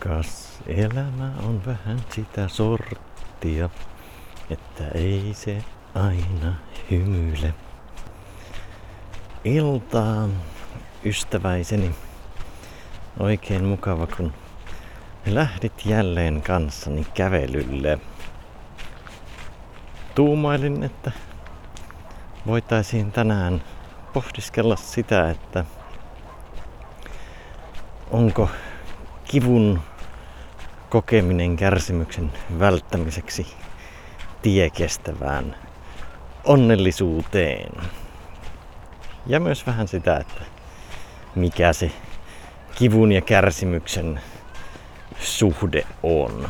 Kas elämä on vähän sitä sorttia, että ei se aina hymyile. Iltaan, ystäväiseni. Oikein mukava, kun lähdit jälleen kanssani kävelylle. Tuumailin, että voitaisiin tänään pohdiskella sitä, että onko kivun kokeminen kärsimyksen välttämiseksi tie kestävään onnellisuuteen. Ja myös vähän sitä, että mikä se kivun ja kärsimyksen suhde on.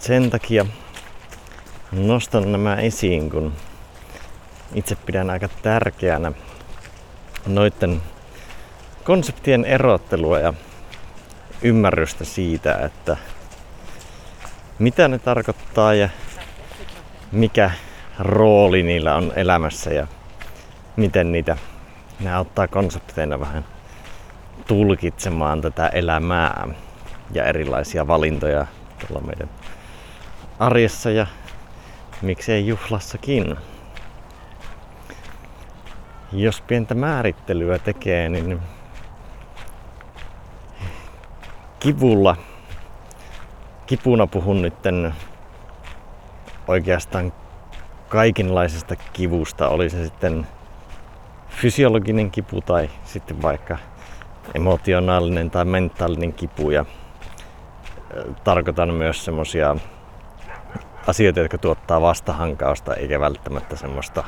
Sen takia nostan nämä esiin, kun itse pidän aika tärkeänä noiden konseptien erottelua ja ymmärrystä siitä, että mitä ne tarkoittaa ja mikä rooli niillä on elämässä ja miten niitä ne auttaa konsepteina vähän tulkitsemaan tätä elämää ja erilaisia valintoja tuolla meidän arjessa ja miksei juhlassakin. Jos pientä määrittelyä tekee, niin kivulla, kipuna puhun nytten oikeastaan kaikenlaisesta kivusta, oli se sitten fysiologinen kipu tai sitten vaikka emotionaalinen tai mentaalinen kipu. Ja tarkoitan myös semmosia asioita, jotka tuottaa vastahankausta eikä välttämättä semmoista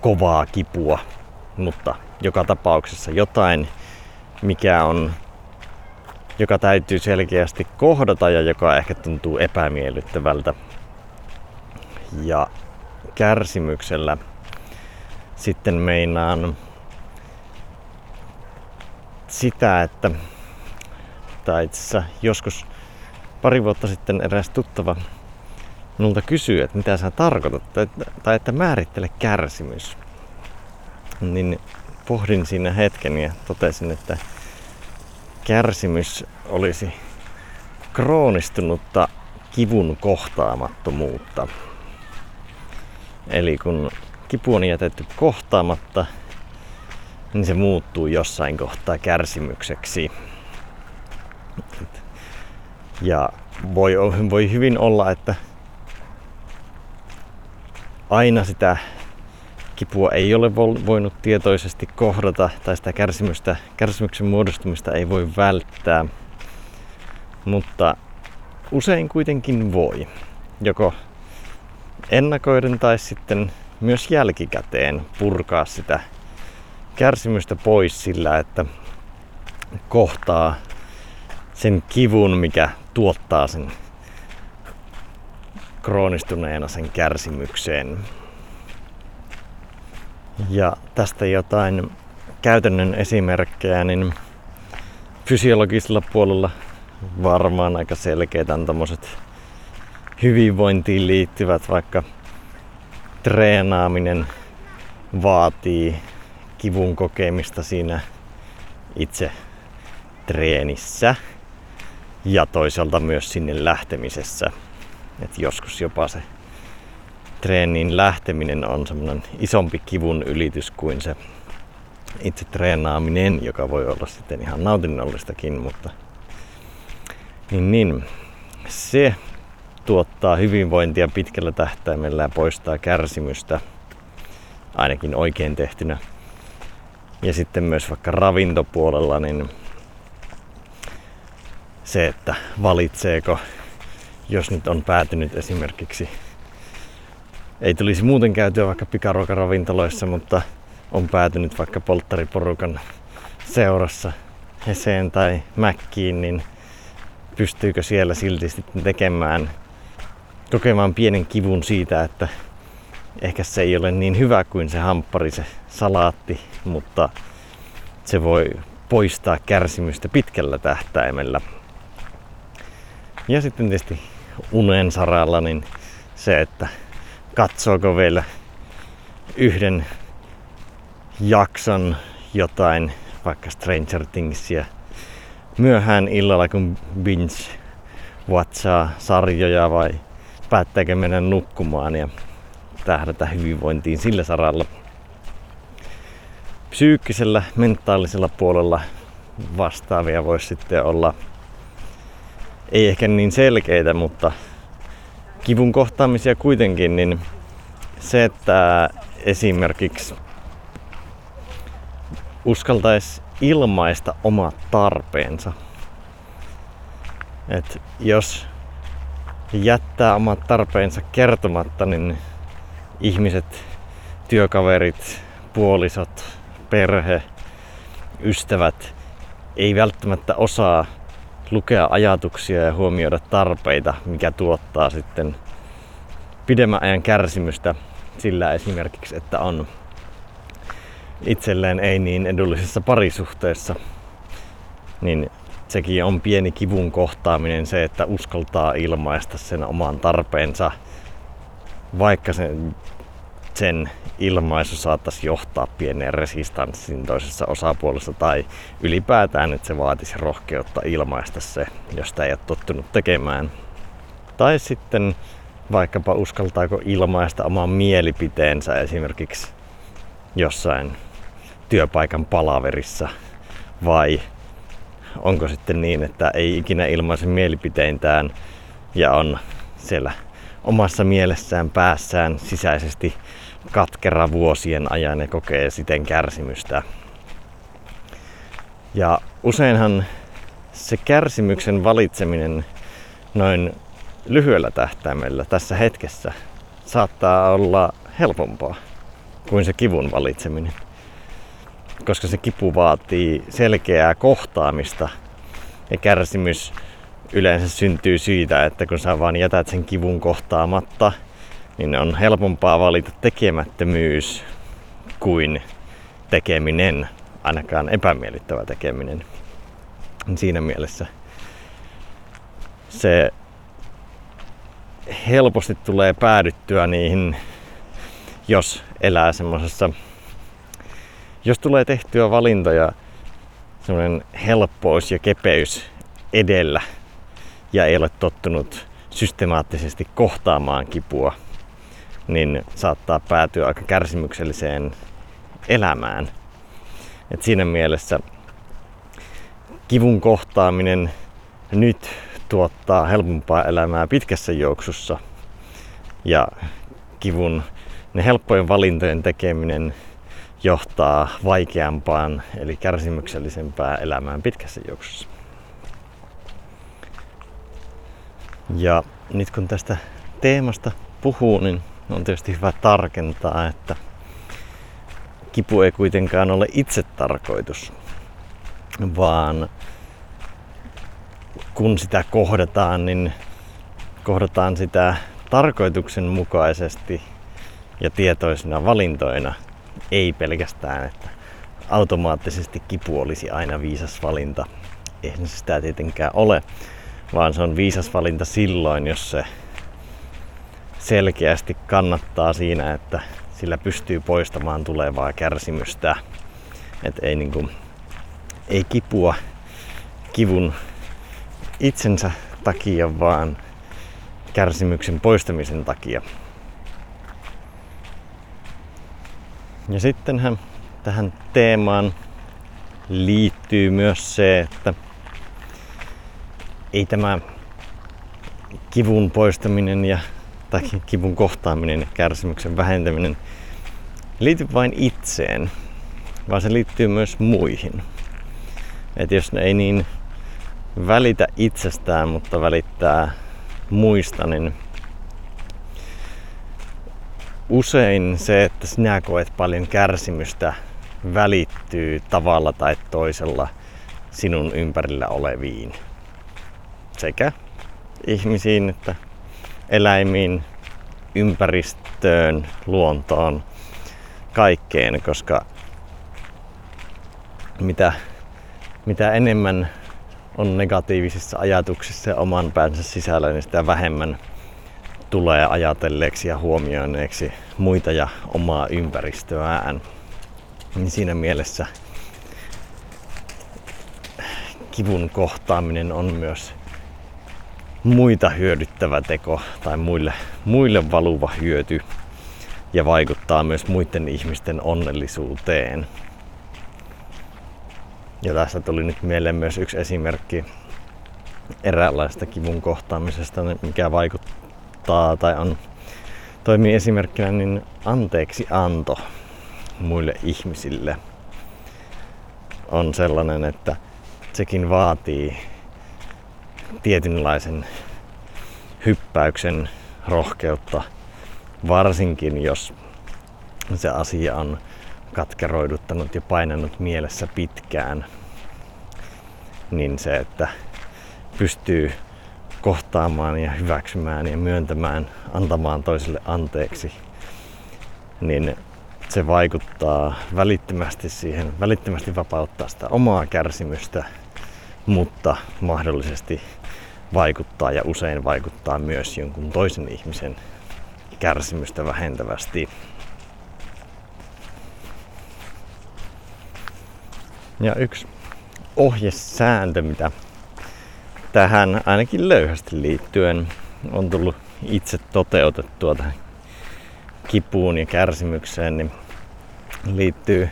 kovaa kipua, mutta joka tapauksessa jotain, mikä on, joka täytyy selkeästi kohdata ja joka ehkä tuntuu epämiellyttävältä. Ja kärsimyksellä sitten meinaan sitä, että tai itse joskus pari vuotta sitten eräs tuttava minulta kysyy, että mitä sä tarkoitat, tai että määrittele kärsimys. Niin pohdin siinä hetken ja totesin, että kärsimys olisi kroonistunutta kivun kohtaamattomuutta. Eli kun kipu on jätetty kohtaamatta, niin se muuttuu jossain kohtaa kärsimykseksi. Ja voi, voi hyvin olla, että aina sitä kipua ei ole voinut tietoisesti kohdata tai sitä kärsimystä, kärsimyksen muodostumista ei voi välttää. Mutta usein kuitenkin voi. Joko ennakoiden tai sitten myös jälkikäteen purkaa sitä kärsimystä pois sillä, että kohtaa sen kivun, mikä tuottaa sen kroonistuneena sen kärsimykseen. Ja tästä jotain käytännön esimerkkejä, niin fysiologisella puolella varmaan aika selkeitä on tommoset hyvinvointiin liittyvät, vaikka treenaaminen vaatii kivun kokemista siinä itse treenissä ja toisaalta myös sinne lähtemisessä. Et joskus jopa se treeniin lähteminen on semmoinen isompi kivun ylitys kuin se itse treenaaminen, joka voi olla sitten ihan nautinnollistakin, mutta niin, niin se tuottaa hyvinvointia pitkällä tähtäimellä ja poistaa kärsimystä, ainakin oikein tehtynä. Ja sitten myös vaikka ravintopuolella, niin se, että valitseeko, jos nyt on päätynyt esimerkiksi, ei tulisi muuten käytyä vaikka pikaruokaravintoloissa, mutta on päätynyt vaikka polttariporukan seurassa Heseen tai Mäkkiin, niin pystyykö siellä silti sitten tekemään kokemaan pienen kivun siitä, että ehkä se ei ole niin hyvä kuin se hamppari, se salaatti, mutta se voi poistaa kärsimystä pitkällä tähtäimellä. Ja sitten tietysti unen saralla niin se, että katsooko vielä yhden jakson jotain vaikka Stranger Thingsia myöhään illalla, kun binge watchaa sarjoja vai päättääkö mennä nukkumaan ja tähdätä hyvinvointiin sillä saralla. Psyykkisellä, mentaalisella puolella vastaavia voisi sitten olla ei ehkä niin selkeitä, mutta kivun kohtaamisia kuitenkin, niin se, että esimerkiksi uskaltaisi ilmaista omat tarpeensa. Et jos jättää omat tarpeensa kertomatta, niin ihmiset, työkaverit, puolisot, perhe, ystävät ei välttämättä osaa lukea ajatuksia ja huomioida tarpeita, mikä tuottaa sitten pidemmän ajan kärsimystä sillä esimerkiksi, että on itselleen ei niin edullisessa parisuhteessa, niin sekin on pieni kivun kohtaaminen se, että uskaltaa ilmaista sen oman tarpeensa, vaikka sen, sen ilmaisu saattaisi johtaa pieneen resistanssiin toisessa osapuolessa tai ylipäätään, että se vaatisi rohkeutta ilmaista se, jos sitä ei ole tottunut tekemään. Tai sitten vaikkapa uskaltaako ilmaista oman mielipiteensä esimerkiksi jossain työpaikan palaverissa vai onko sitten niin, että ei ikinä ilmaise mielipiteintään ja on siellä omassa mielessään, päässään sisäisesti katkera vuosien ajan ja kokee siten kärsimystä. Ja useinhan se kärsimyksen valitseminen noin lyhyellä tähtäimellä tässä hetkessä saattaa olla helpompaa kuin se kivun valitseminen. Koska se kipu vaatii selkeää kohtaamista ja kärsimys yleensä syntyy siitä, että kun sä vaan jätät sen kivun kohtaamatta, niin on helpompaa valita tekemättömyys kuin tekeminen, ainakaan epämiellyttävä tekeminen. Siinä mielessä se helposti tulee päädyttyä niihin, jos elää semmoisessa, jos tulee tehtyä valintoja semmoinen helppous ja kepeys edellä ja ei ole tottunut systemaattisesti kohtaamaan kipua, niin saattaa päätyä aika kärsimykselliseen elämään. Et siinä mielessä kivun kohtaaminen nyt tuottaa helpompaa elämää pitkässä juoksussa ja kivun, ne helppojen valintojen tekeminen johtaa vaikeampaan eli kärsimyksellisempään elämään pitkässä juoksussa. Ja nyt kun tästä teemasta puhuu, niin on tietysti hyvä tarkentaa, että kipu ei kuitenkaan ole itse tarkoitus, vaan kun sitä kohdataan, niin kohdataan sitä tarkoituksenmukaisesti ja tietoisina valintoina, ei pelkästään, että automaattisesti kipu olisi aina viisas valinta. Eihän se sitä tietenkään ole, vaan se on viisas valinta silloin, jos se selkeästi kannattaa siinä, että sillä pystyy poistamaan tulevaa kärsimystä. että ei, niinku, ei kipua kivun itsensä takia, vaan kärsimyksen poistamisen takia. Ja sittenhän tähän teemaan liittyy myös se, että ei tämä kivun poistaminen ja tai kivun kohtaaminen ja kärsimyksen vähentäminen liity vain itseen, vaan se liittyy myös muihin. Et jos ne ei niin välitä itsestään, mutta välittää muista, niin usein se, että sinä koet paljon kärsimystä, välittyy tavalla tai toisella sinun ympärillä oleviin. Sekä ihmisiin että eläimiin, ympäristöön, luontoon, kaikkeen, koska mitä, mitä enemmän on negatiivisissa ajatuksissa ja oman päänsä sisällä, niin sitä vähemmän tulee ajatelleeksi ja huomioineeksi muita ja omaa ympäristöään. Niin siinä mielessä kivun kohtaaminen on myös muita hyödyttävä teko tai muille, muille valuva hyöty ja vaikuttaa myös muiden ihmisten onnellisuuteen. Ja tässä tuli nyt mieleen myös yksi esimerkki eräänlaista kivun kohtaamisesta, mikä vaikuttaa tai on, toimii esimerkkinä niin anteeksi anto muille ihmisille on sellainen, että sekin vaatii tietynlaisen hyppäyksen rohkeutta, varsinkin jos se asia on katkeroiduttanut ja painanut mielessä pitkään, niin se, että pystyy kohtaamaan ja hyväksymään ja myöntämään, antamaan toiselle anteeksi, niin se vaikuttaa välittömästi siihen, välittömästi vapauttaa sitä omaa kärsimystä, mutta mahdollisesti vaikuttaa ja usein vaikuttaa myös jonkun toisen ihmisen kärsimystä vähentävästi. Ja yksi ohjesääntö, mitä tähän ainakin löyhästi liittyen on tullut itse toteutettua tähän kipuun ja kärsimykseen, niin liittyy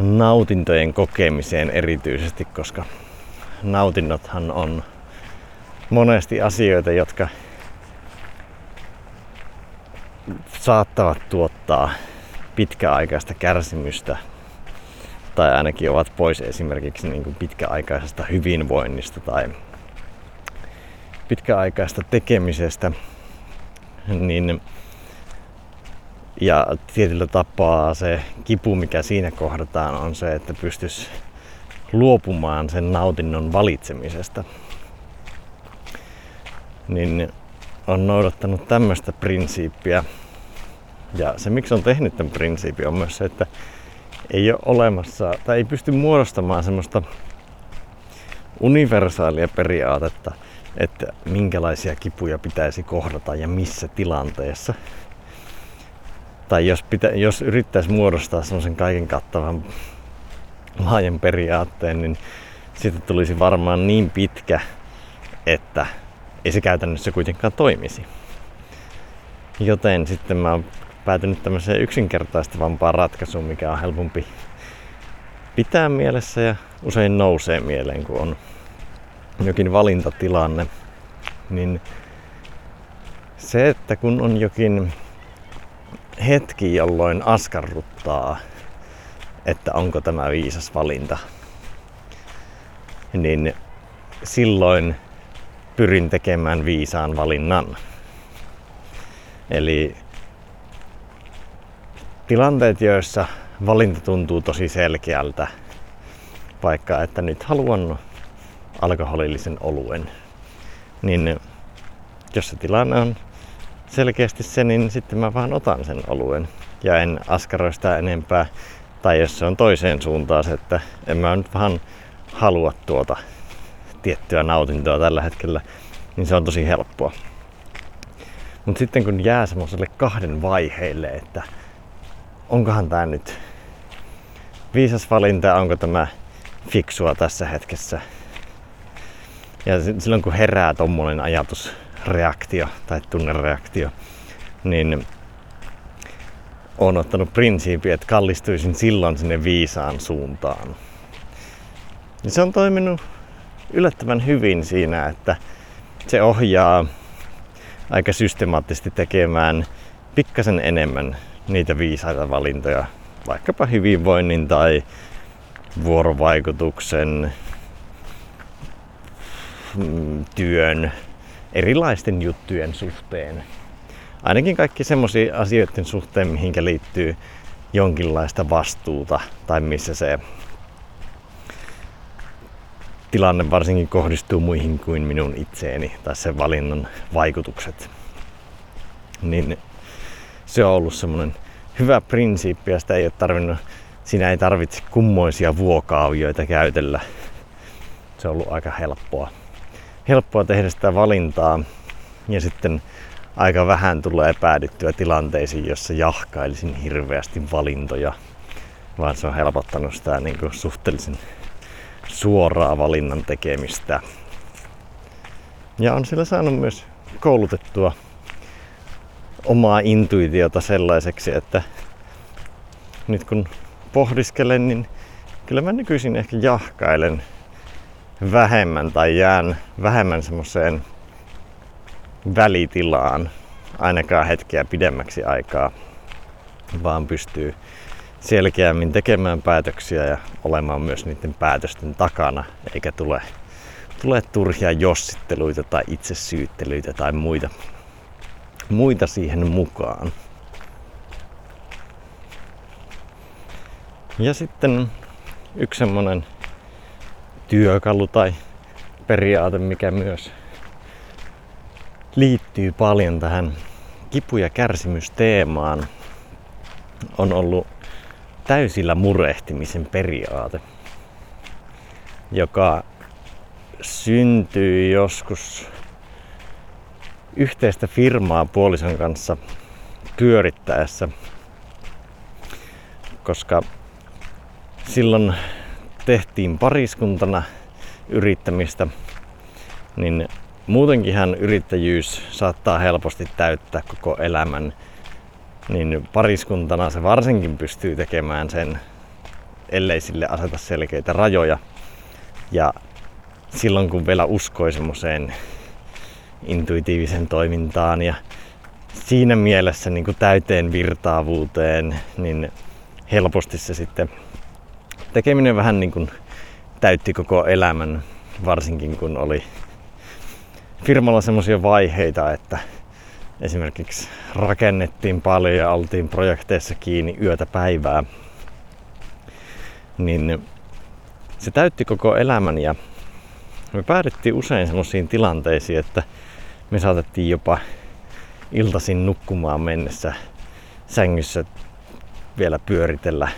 nautintojen kokemiseen erityisesti, koska nautinnothan on monesti asioita, jotka saattavat tuottaa pitkäaikaista kärsimystä tai ainakin ovat pois esimerkiksi niin kuin pitkäaikaisesta hyvinvoinnista tai pitkäaikaista tekemisestä, niin ja tietyllä tapaa se kipu, mikä siinä kohdataan, on se, että pystyisi luopumaan sen nautinnon valitsemisesta. Niin on noudattanut tämmöistä prinsiippiä. Ja se, miksi on tehnyt tämän prinsiipin, on myös se, että ei ole olemassa, tai ei pysty muodostamaan semmoista universaalia periaatetta, että minkälaisia kipuja pitäisi kohdata ja missä tilanteessa. Tai jos, pitä, jos yrittäisi muodostaa semmoisen kaiken kattavan laajan periaatteen, niin siitä tulisi varmaan niin pitkä, että ei se käytännössä kuitenkaan toimisi. Joten sitten mä oon päätynyt tämmöiseen yksinkertaistavampaan ratkaisuun, mikä on helpompi pitää mielessä ja usein nousee mieleen, kun on jokin valintatilanne. Niin se, että kun on jokin hetki, jolloin askarruttaa, että onko tämä viisas valinta, niin silloin pyrin tekemään viisaan valinnan. Eli tilanteet, joissa valinta tuntuu tosi selkeältä, vaikka että nyt haluan alkoholillisen oluen, niin jos se tilanne on selkeästi se, niin sitten mä vaan otan sen oluen ja en askaroi sitä enempää. Tai jos se on toiseen suuntaan se, että en mä nyt vähän halua tuota tiettyä nautintoa tällä hetkellä, niin se on tosi helppoa. Mutta sitten kun jää semmoiselle kahden vaiheille, että onkohan tämä nyt viisas valinta, onko tämä fiksua tässä hetkessä. Ja silloin kun herää tommonen ajatusreaktio tai tunnereaktio, niin on ottanut prinsiipi, että kallistuisin silloin sinne viisaan suuntaan. Ja se on toiminut yllättävän hyvin siinä, että se ohjaa aika systemaattisesti tekemään pikkasen enemmän niitä viisaita valintoja, vaikkapa hyvinvoinnin tai vuorovaikutuksen, mm, työn, erilaisten juttujen suhteen. Ainakin kaikki semmoisia asioiden suhteen, mihinkä liittyy jonkinlaista vastuuta tai missä se tilanne varsinkin kohdistuu muihin kuin minun itseeni tai sen valinnan vaikutukset. Niin se on ollut semmoinen hyvä prinsiippi ja sitä ei ole tarvinnut, siinä ei tarvitse kummoisia vuokaavioita käytellä. Se on ollut aika helppoa. Helppoa tehdä sitä valintaa ja sitten aika vähän tulee päädyttyä tilanteisiin, jossa jahkailisin hirveästi valintoja, vaan se on helpottanut sitä niin kuin suhteellisen, suoraa valinnan tekemistä. Ja on sillä saanut myös koulutettua omaa intuitiota sellaiseksi, että nyt kun pohdiskelen, niin kyllä mä nykyisin ehkä jahkailen vähemmän tai jään vähemmän semmoiseen välitilaan ainakaan hetkeä pidemmäksi aikaa, vaan pystyy selkeämmin tekemään päätöksiä ja olemaan myös niiden päätösten takana, eikä tule, tule turhia jossitteluita tai itsesyyttelyitä tai muita, muita siihen mukaan. Ja sitten yksi semmonen työkalu tai periaate, mikä myös liittyy paljon tähän kipu- ja kärsimysteemaan, on ollut täysillä murehtimisen periaate, joka syntyi joskus yhteistä firmaa puolison kanssa pyörittäessä, koska silloin tehtiin pariskuntana yrittämistä, niin muutenkinhan yrittäjyys saattaa helposti täyttää koko elämän, niin pariskuntana se varsinkin pystyy tekemään sen, ellei sille aseta selkeitä rajoja. Ja silloin kun vielä uskoi semmoiseen intuitiivisen toimintaan ja siinä mielessä niin kuin täyteen virtaavuuteen, niin helposti se sitten tekeminen vähän niin kuin täytti koko elämän, varsinkin kun oli firmalla semmoisia vaiheita, että esimerkiksi rakennettiin paljon ja oltiin projekteissa kiinni yötä päivää, niin se täytti koko elämän ja me päädyttiin usein semmoisiin tilanteisiin, että me saatettiin jopa iltasin nukkumaan mennessä sängyssä vielä pyöritellä.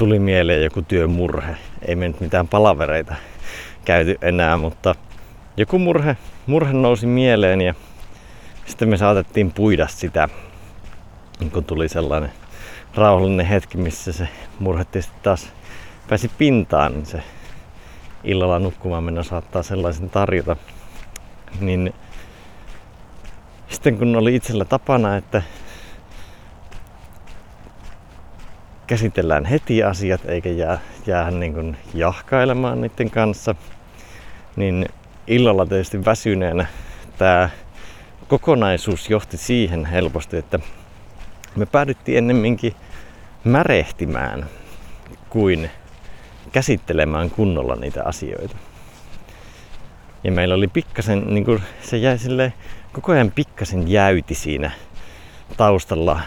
Tuli mieleen joku työmurhe. Ei me nyt mitään palavereita käyty enää, mutta joku murhe, murhe nousi mieleen ja sitten me saatettiin puida sitä, kun tuli sellainen rauhallinen hetki, missä se murhe taas pääsi pintaan, niin se illalla nukkumaan mennä saattaa sellaisen tarjota. Niin sitten kun oli itsellä tapana, että käsitellään heti asiat eikä jää, jää niin kuin jahkailemaan niiden kanssa, niin illalla tietysti väsyneenä tämä kokonaisuus johti siihen helposti, että me päädyttiin ennemminkin märehtimään kuin käsittelemään kunnolla niitä asioita. Ja meillä oli pikkasen, niin kuin se jäi sille koko ajan pikkasen jäyti siinä taustalla,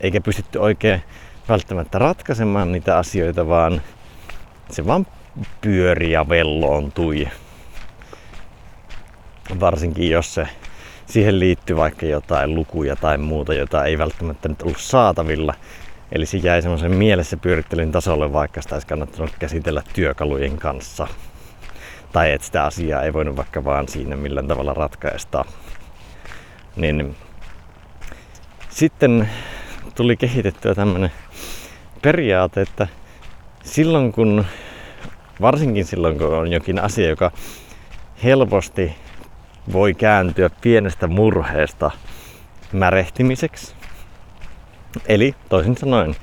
eikä pystytty oikein välttämättä ratkaisemaan niitä asioita, vaan se vaan pyöri ja velloontui. Varsinkin jos se siihen liittyy vaikka jotain lukuja tai muuta, jota ei välttämättä nyt ollut saatavilla. Eli se jäi semmoisen mielessä pyörittelyn tasolle, vaikka sitä olisi kannattanut käsitellä työkalujen kanssa. Tai että sitä asiaa ei voinut vaikka vaan siinä millään tavalla ratkaista. Niin sitten tuli kehitettyä tämmöinen periaate, että silloin kun, varsinkin silloin kun on jokin asia, joka helposti voi kääntyä pienestä murheesta märehtimiseksi, eli toisin sanoen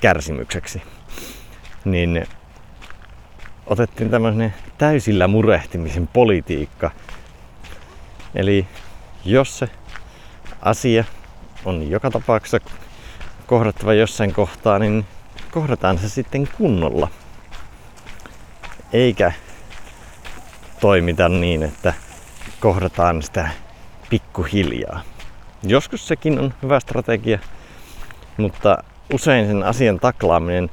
kärsimykseksi, niin otettiin tämmöinen täysillä murehtimisen politiikka. Eli jos se asia on joka tapauksessa kohdattava jossain kohtaa, niin kohdataan se sitten kunnolla. Eikä toimita niin, että kohdataan sitä pikkuhiljaa. Joskus sekin on hyvä strategia, mutta usein sen asian taklaaminen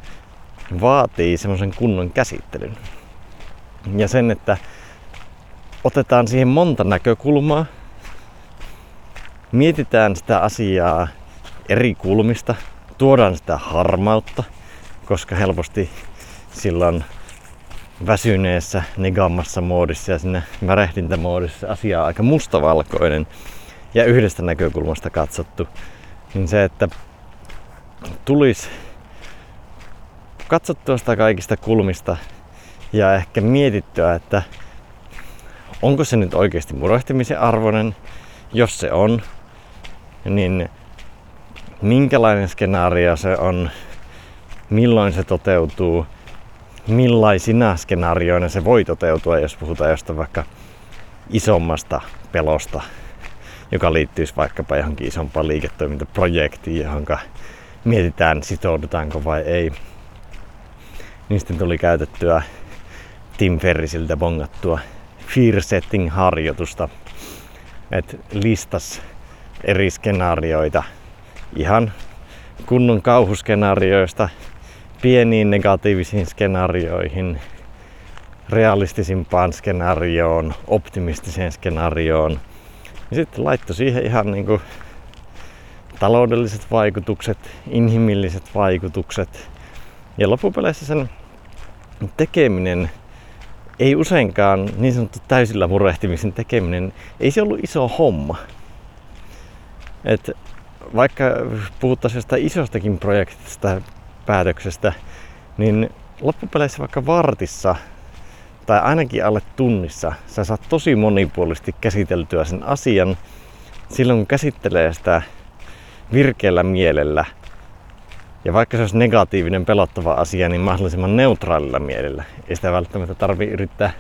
vaatii semmoisen kunnon käsittelyn. Ja sen, että otetaan siihen monta näkökulmaa, mietitään sitä asiaa eri kulmista, tuodaan sitä harmautta, koska helposti silloin väsyneessä, negammassa moodissa ja sinne värehdintämoodissa asia on aika mustavalkoinen ja yhdestä näkökulmasta katsottu, niin se, että tulisi katsottua sitä kaikista kulmista ja ehkä mietittyä, että onko se nyt oikeasti murehtimisen arvoinen. Jos se on, niin minkälainen skenaario se on, milloin se toteutuu, millaisina skenaarioina se voi toteutua, jos puhutaan jostain vaikka isommasta pelosta, joka liittyisi vaikkapa johonkin isompaan liiketoimintaprojektiin, johon mietitään sitoudutaanko vai ei. Sitten tuli käytettyä Tim Ferrisiltä bongattua fear setting harjoitusta, että listas eri skenaarioita ihan kunnon kauhuskenaarioista pieniin negatiivisiin skenaarioihin, realistisimpaan skenaarioon, optimistiseen skenaarioon. Ja sitten laittoi siihen ihan niin kuin taloudelliset vaikutukset, inhimilliset vaikutukset. Ja loppupeleissä sen tekeminen ei useinkaan niin sanottu täysillä murehtimisen tekeminen, ei se ollut iso homma. Et vaikka puhuttaisiin isostakin projektista, päätöksestä, niin loppupeleissä vaikka vartissa tai ainakin alle tunnissa sä saat tosi monipuolisesti käsiteltyä sen asian silloin kun käsittelee sitä virkeällä mielellä ja vaikka se olisi negatiivinen, pelottava asia, niin mahdollisimman neutraalilla mielellä. Ei sitä välttämättä tarvi yrittää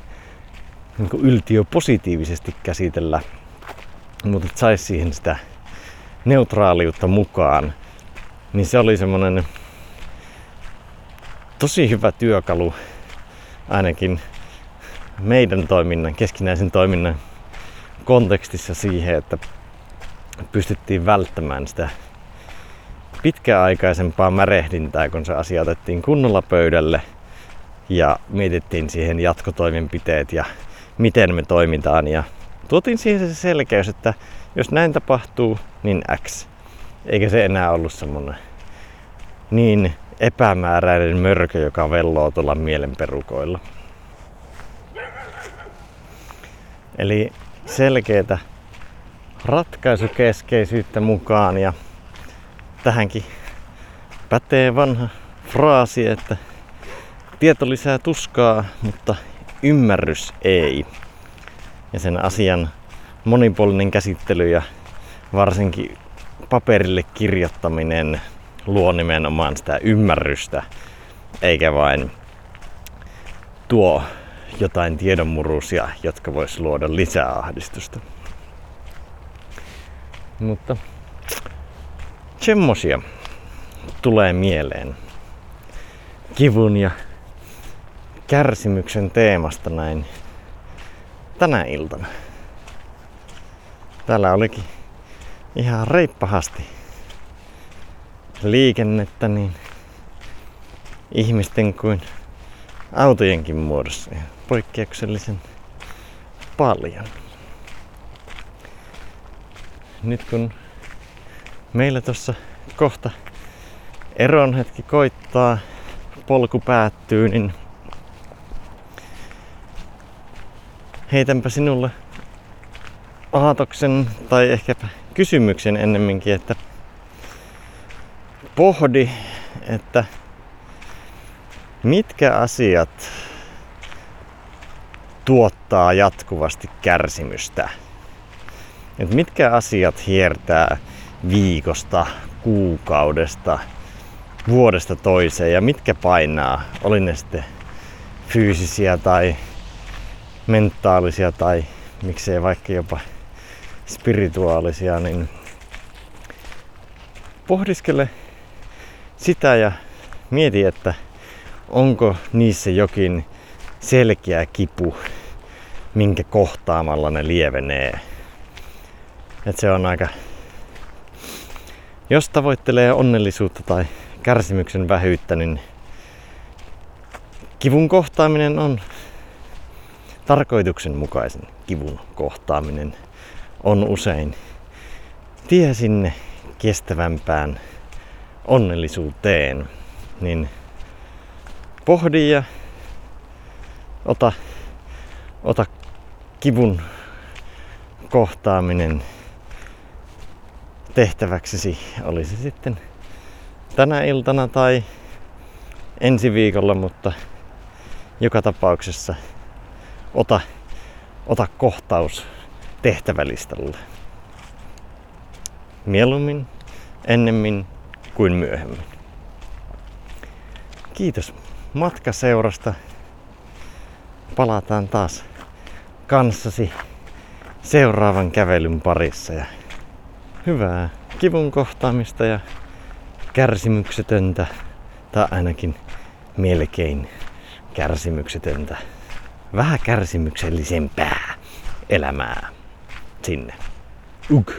niin yltiö positiivisesti käsitellä, mutta saisi siihen sitä neutraaliutta mukaan. Niin se oli semmoinen tosi hyvä työkalu ainakin meidän toiminnan, keskinäisen toiminnan kontekstissa siihen, että pystyttiin välttämään sitä pitkäaikaisempaa märehdintää, kun se asia otettiin kunnolla pöydälle ja mietittiin siihen jatkotoimenpiteet ja miten me toimitaan ja tuotiin siihen se selkeys, että jos näin tapahtuu, niin X. Eikä se enää ollut semmonen niin epämääräinen mörkö, joka velloo tuolla mielenperukoilla. Eli selkeitä ratkaisukeskeisyyttä mukaan ja tähänkin pätee vanha fraasi, että tieto lisää tuskaa, mutta ymmärrys ei. Ja sen asian monipuolinen käsittely ja varsinkin paperille kirjoittaminen luo nimenomaan sitä ymmärrystä, eikä vain tuo jotain tiedonmurusia, jotka vois luoda lisää ahdistusta. Mutta semmosia tulee mieleen kivun ja kärsimyksen teemasta näin tänä iltana. Täällä olikin ihan reippahasti liikennettä niin ihmisten kuin autojenkin muodossa ja poikkeuksellisen paljon. Nyt kun meillä tuossa kohta eron hetki koittaa, polku päättyy, niin heitänpä sinulle aatoksen tai ehkäpä kysymyksen ennemminkin, että pohdi, että mitkä asiat tuottaa jatkuvasti kärsimystä. Et mitkä asiat hiertää viikosta, kuukaudesta, vuodesta toiseen ja mitkä painaa, oli ne sitten fyysisiä tai mentaalisia tai miksei vaikka jopa spirituaalisia, niin pohdiskele sitä ja mieti, että onko niissä jokin selkeä kipu, minkä kohtaamalla ne lievenee. Et se on aika... Jos tavoittelee onnellisuutta tai kärsimyksen vähyyttä, niin kivun kohtaaminen on tarkoituksenmukaisen kivun kohtaaminen on usein. Tie sinne kestävämpään onnellisuuteen, niin pohdi ja ota, ota kivun kohtaaminen tehtäväksesi, oli se sitten tänä iltana tai ensi viikolla, mutta joka tapauksessa ota, ota kohtaus tehtävälistalle. Mieluummin, ennemmin kuin myöhemmin. Kiitos matkaseurasta. Palataan taas kanssasi seuraavan kävelyn parissa ja hyvää kivun kohtaamista ja kärsimyksetöntä tai ainakin melkein kärsimyksetöntä, vähän kärsimyksellisempää elämää sinne. Ugh.